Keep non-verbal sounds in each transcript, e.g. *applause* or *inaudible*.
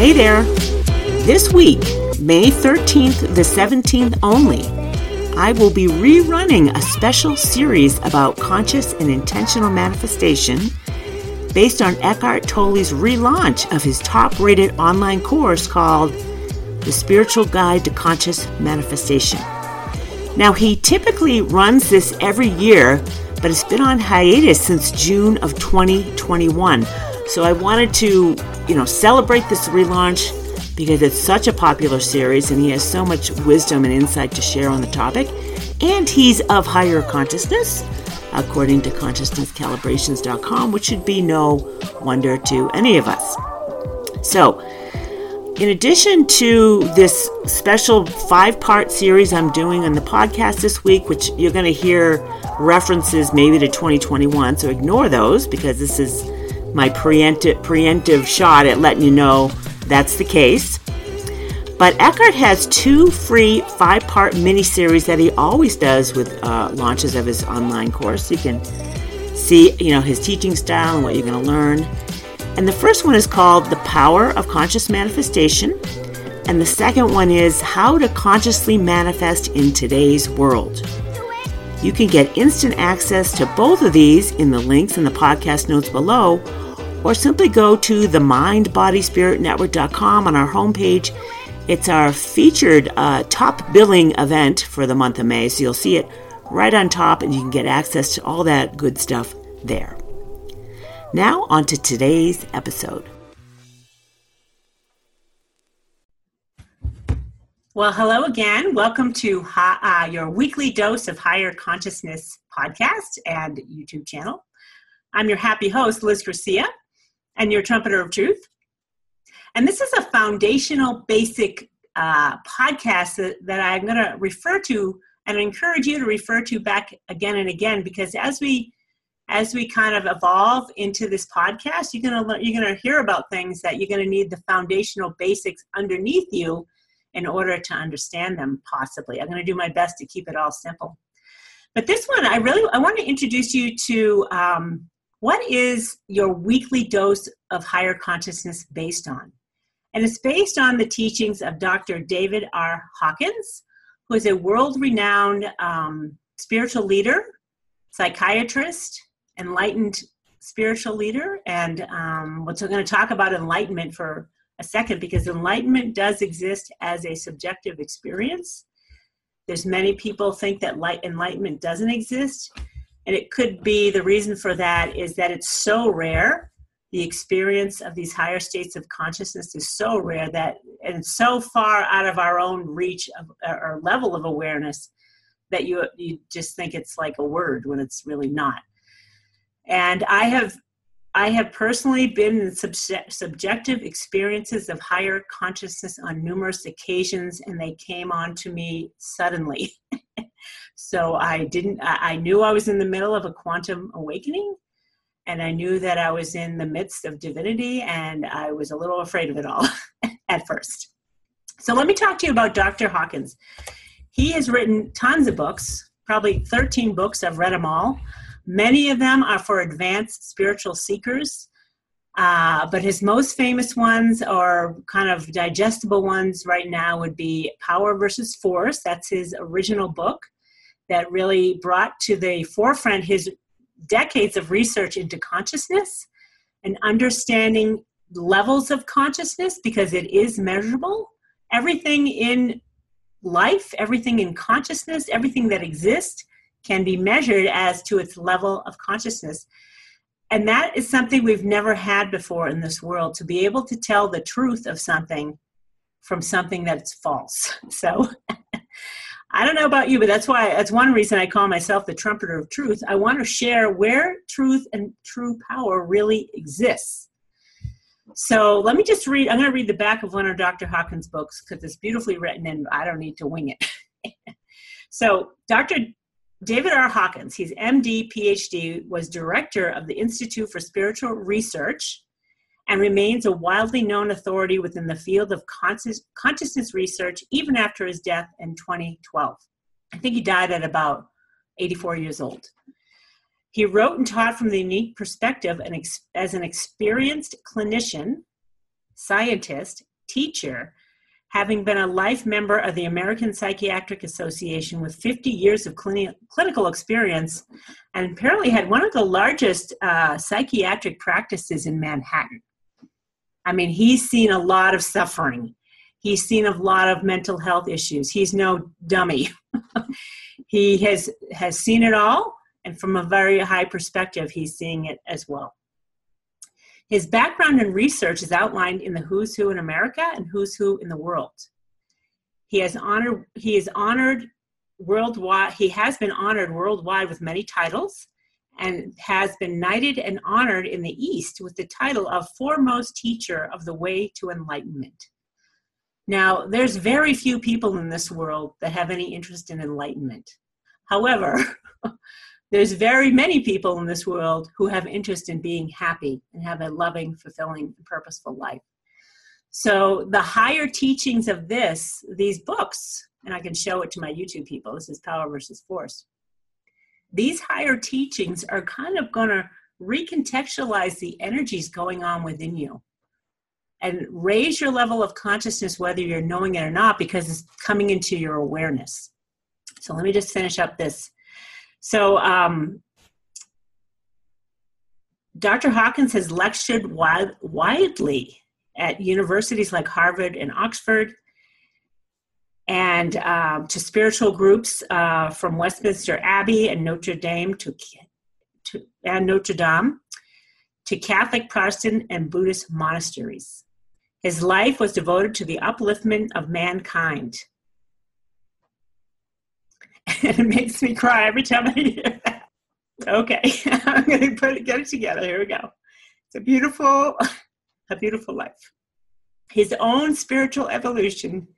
Hey there! This week, May 13th the 17th only, I will be rerunning a special series about conscious and intentional manifestation based on Eckhart Tolle's relaunch of his top rated online course called The Spiritual Guide to Conscious Manifestation. Now, he typically runs this every year, but it's been on hiatus since June of 2021. So I wanted to, you know, celebrate this relaunch because it's such a popular series and he has so much wisdom and insight to share on the topic. And he's of higher consciousness, according to consciousnesscalibrations.com, which should be no wonder to any of us. So, in addition to this special five part series I'm doing on the podcast this week, which you're going to hear references maybe to 2021, so ignore those because this is my preemptive, preemptive shot at letting you know that's the case. But Eckhart has two free five part mini series that he always does with uh, launches of his online course. You can see, you know, his teaching style and what you're going to learn. And the first one is called The Power of Conscious Manifestation. And the second one is How to Consciously Manifest in Today's World. You can get instant access to both of these in the links in the podcast notes below, or simply go to the mindbodyspiritnetwork.com on our homepage. It's our featured uh, top billing event for the month of May, so you'll see it right on top and you can get access to all that good stuff there. Now, on to today's episode. Well, hello again. Welcome to uh, your weekly dose of higher consciousness podcast and YouTube channel. I'm your happy host, Liz Garcia, and your trumpeter of truth. And this is a foundational, basic uh, podcast that, that I'm going to refer to and encourage you to refer to back again and again because as we as we kind of evolve into this podcast, you're gonna learn, you're gonna hear about things that you're gonna need the foundational basics underneath you in order to understand them possibly i'm going to do my best to keep it all simple but this one i really i want to introduce you to um, what is your weekly dose of higher consciousness based on? And it's based on the teachings of dr david r. Hawkins who is a world-renowned um, spiritual leader psychiatrist enlightened spiritual leader and um, we're going to talk about enlightenment for a second because enlightenment does exist as a subjective experience. There's many people think that light enlightenment doesn't exist, and it could be the reason for that is that it's so rare. The experience of these higher states of consciousness is so rare that and so far out of our own reach of, or level of awareness that you you just think it's like a word when it's really not. And I have I have personally been in subject, subjective experiences of higher consciousness on numerous occasions, and they came on to me suddenly. *laughs* so I didn't, I knew I was in the middle of a quantum awakening, and I knew that I was in the midst of divinity, and I was a little afraid of it all *laughs* at first. So let me talk to you about Dr. Hawkins. He has written tons of books, probably 13 books, I've read them all. Many of them are for advanced spiritual seekers, uh, but his most famous ones or kind of digestible ones right now would be Power versus Force. That's his original book that really brought to the forefront his decades of research into consciousness and understanding levels of consciousness because it is measurable. Everything in life, everything in consciousness, everything that exists can be measured as to its level of consciousness. And that is something we've never had before in this world to be able to tell the truth of something from something that's false. *laughs* So I don't know about you, but that's why that's one reason I call myself the trumpeter of truth. I want to share where truth and true power really exists. So let me just read. I'm going to read the back of one of Dr. Hawkins' books because it's beautifully written and I don't need to wing it. *laughs* so Dr. David R. Hawkins, he's MD, PhD, was director of the Institute for Spiritual Research and remains a widely known authority within the field of consciousness research even after his death in 2012. I think he died at about 84 years old. He wrote and taught from the unique perspective as an experienced clinician, scientist, teacher, having been a life member of the American Psychiatric Association with 50 years of clini- clinical experience, and apparently had one of the largest uh, psychiatric practices in Manhattan. I mean, he's seen a lot of suffering. He's seen a lot of mental health issues. He's no dummy. *laughs* he has has seen it all, and from a very high perspective, he's seeing it as well. His background in research is outlined in the Who's Who in America and Who's Who in the World. He has honored he is honored worldwide he has been honored worldwide with many titles and has been knighted and honored in the East with the title of foremost teacher of the way to enlightenment. Now, there's very few people in this world that have any interest in enlightenment. However, *laughs* there's very many people in this world who have interest in being happy and have a loving, fulfilling, and purposeful life. So the higher teachings of this, these books, and I can show it to my YouTube people. This is Power versus Force. These higher teachings are kind of going to recontextualize the energies going on within you and raise your level of consciousness whether you're knowing it or not because it's coming into your awareness. So let me just finish up this so, um, Dr. Hawkins has lectured wide, widely at universities like Harvard and Oxford, and um, to spiritual groups uh, from Westminster Abbey and Notre Dame to, to and Notre Dame to Catholic, Protestant, and Buddhist monasteries. His life was devoted to the upliftment of mankind *laughs* and it makes me cry every time I hear that. Okay, *laughs* I'm going to put it, get it together. Here we go. It's a beautiful, *laughs* a beautiful life. His own spiritual evolution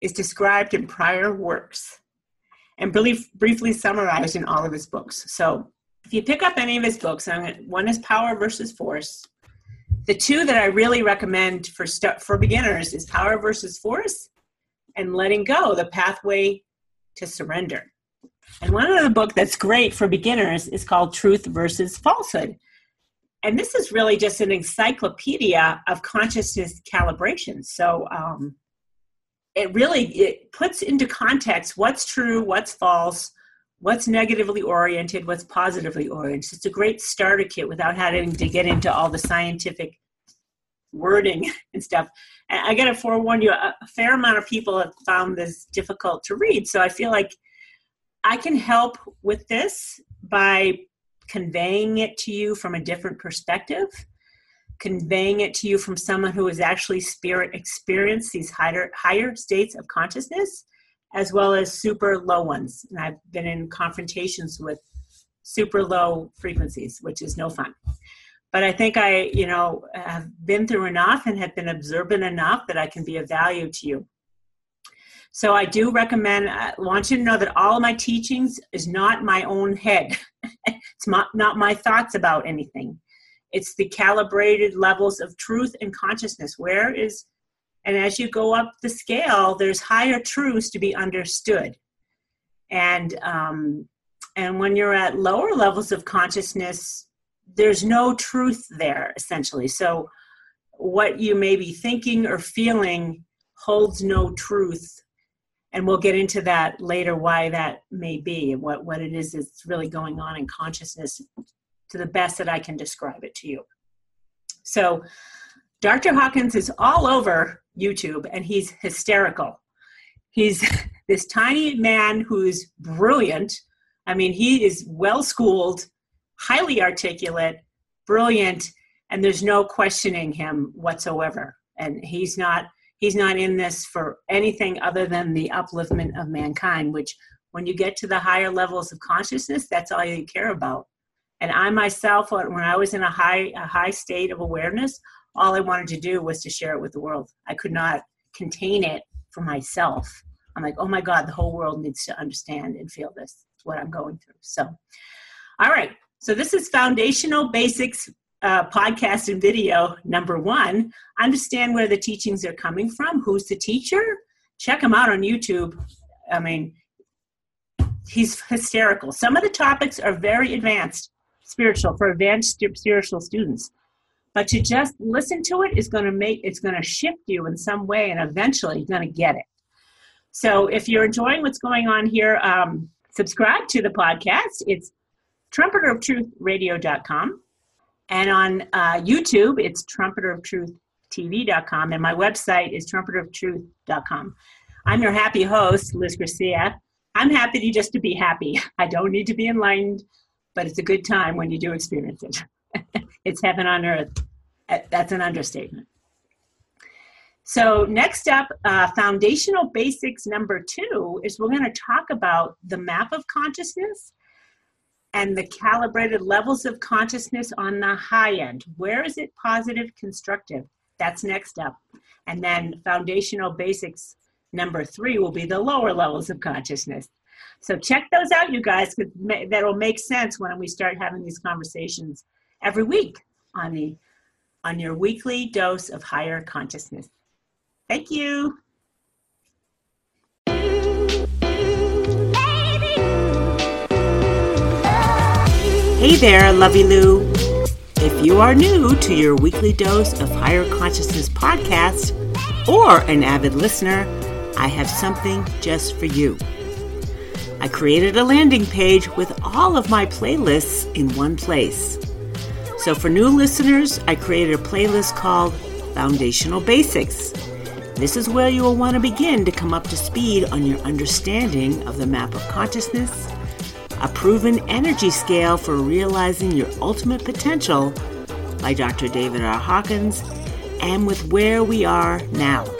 is described in prior works and brief, briefly summarized in all of his books. So, if you pick up any of his books, one is Power versus Force. The two that I really recommend for for beginners is Power versus Force and Letting Go: The Pathway to surrender. And one other book that's great for beginners is called Truth versus Falsehood. And this is really just an encyclopedia of consciousness calibration. So um, it really it puts into context what's true, what's false, what's negatively oriented, what's positively oriented. It's a great starter kit without having to get into all the scientific wording *laughs* and stuff. I got to forewarn you, a fair amount of people have found this difficult to read. So I feel like I can help with this by conveying it to you from a different perspective, conveying it to you from someone who has actually spirit experienced these higher higher states of consciousness, as well as super low ones. And I've been in confrontations with super low frequencies, which is no fun but I think I, you know, have been through enough and have been observant enough that I can be of value to you. So I do recommend, I want you to know that all of my teachings is not my own head. *laughs* it's not, not my thoughts about anything. It's the calibrated levels of truth and consciousness. Where is, and as you go up the scale, there's higher truths to be understood. And, um, and when you're at lower levels of consciousness, there's no truth there essentially so what you may be thinking or feeling holds no truth and we'll get into that later why that may be and what, what it is that's really going on in consciousness to the best that i can describe it to you so dr hawkins is all over youtube and he's hysterical he's *laughs* this tiny man who's brilliant i mean he is well schooled highly articulate, brilliant, and there's no questioning him whatsoever. And he's not he's not in this for anything other than the upliftment of mankind, which when you get to the higher levels of consciousness, that's all you care about. And I myself, when I was in a high a high state of awareness, all I wanted to do was to share it with the world. I could not contain it for myself. I'm like, oh my God, the whole world needs to understand and feel this, what I'm going through. So, all right. So this is foundational basics uh, podcast and video number one. Understand where the teachings are coming from. Who's the teacher? Check him out on YouTube. I mean, he's hysterical. Some of the topics are very advanced spiritual for advanced spiritual students. but to just listen to it is going to make it's going to shift you in some way and eventually you're going to get it. So if you're enjoying what's going on here um, subscribe to the podcast. It's trumpeteroftruthradio.com and on uh, youtube it's trumpeteroftruth.tv.com and my website is trumpeteroftruth.com i'm your happy host liz garcia. I'm happy just to be happy. *laughs* I don't need to be enlightened but it's a good time when you do experience it *laughs* it's heaven on earth. That's an understatement. So, next up, uh, foundational basics number two is we're going to talk about the map of consciousness and the calibrated levels of consciousness on the high end. Where is it positive, constructive? That's next up. And then, foundational basics number three will be the lower levels of consciousness. So, check those out, you guys, because that'll make sense when we start having these conversations every week on the on your weekly dose of higher consciousness. Thank you. Hey there, Lovey Lou. If you are new to your weekly dose of higher consciousness podcast or an avid listener, I have something just for you. I created a landing page with all of my playlists in one place. So, for new listeners, I created a playlist called Foundational Basics. This is where you will want to begin to come up to speed on your understanding of the map of consciousness, a proven energy scale for realizing your ultimate potential by Dr. David R. Hawkins, and with where we are now.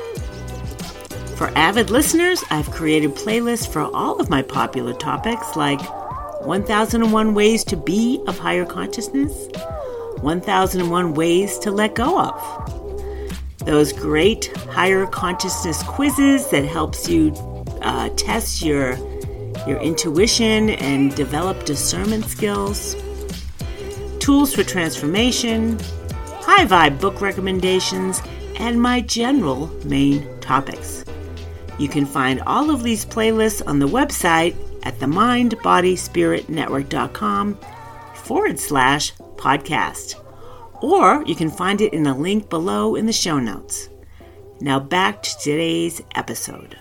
For avid listeners, I've created playlists for all of my popular topics like 1001 Ways to Be of Higher Consciousness, 1001 Ways to Let Go of. Those great higher consciousness quizzes that helps you uh, test your your intuition and develop discernment skills. Tools for transformation, high vibe book recommendations, and my general main topics. You can find all of these playlists on the website at the mindbodyspiritnetwork.com forward slash podcast. Or you can find it in a link below in the show notes. Now back to today's episode.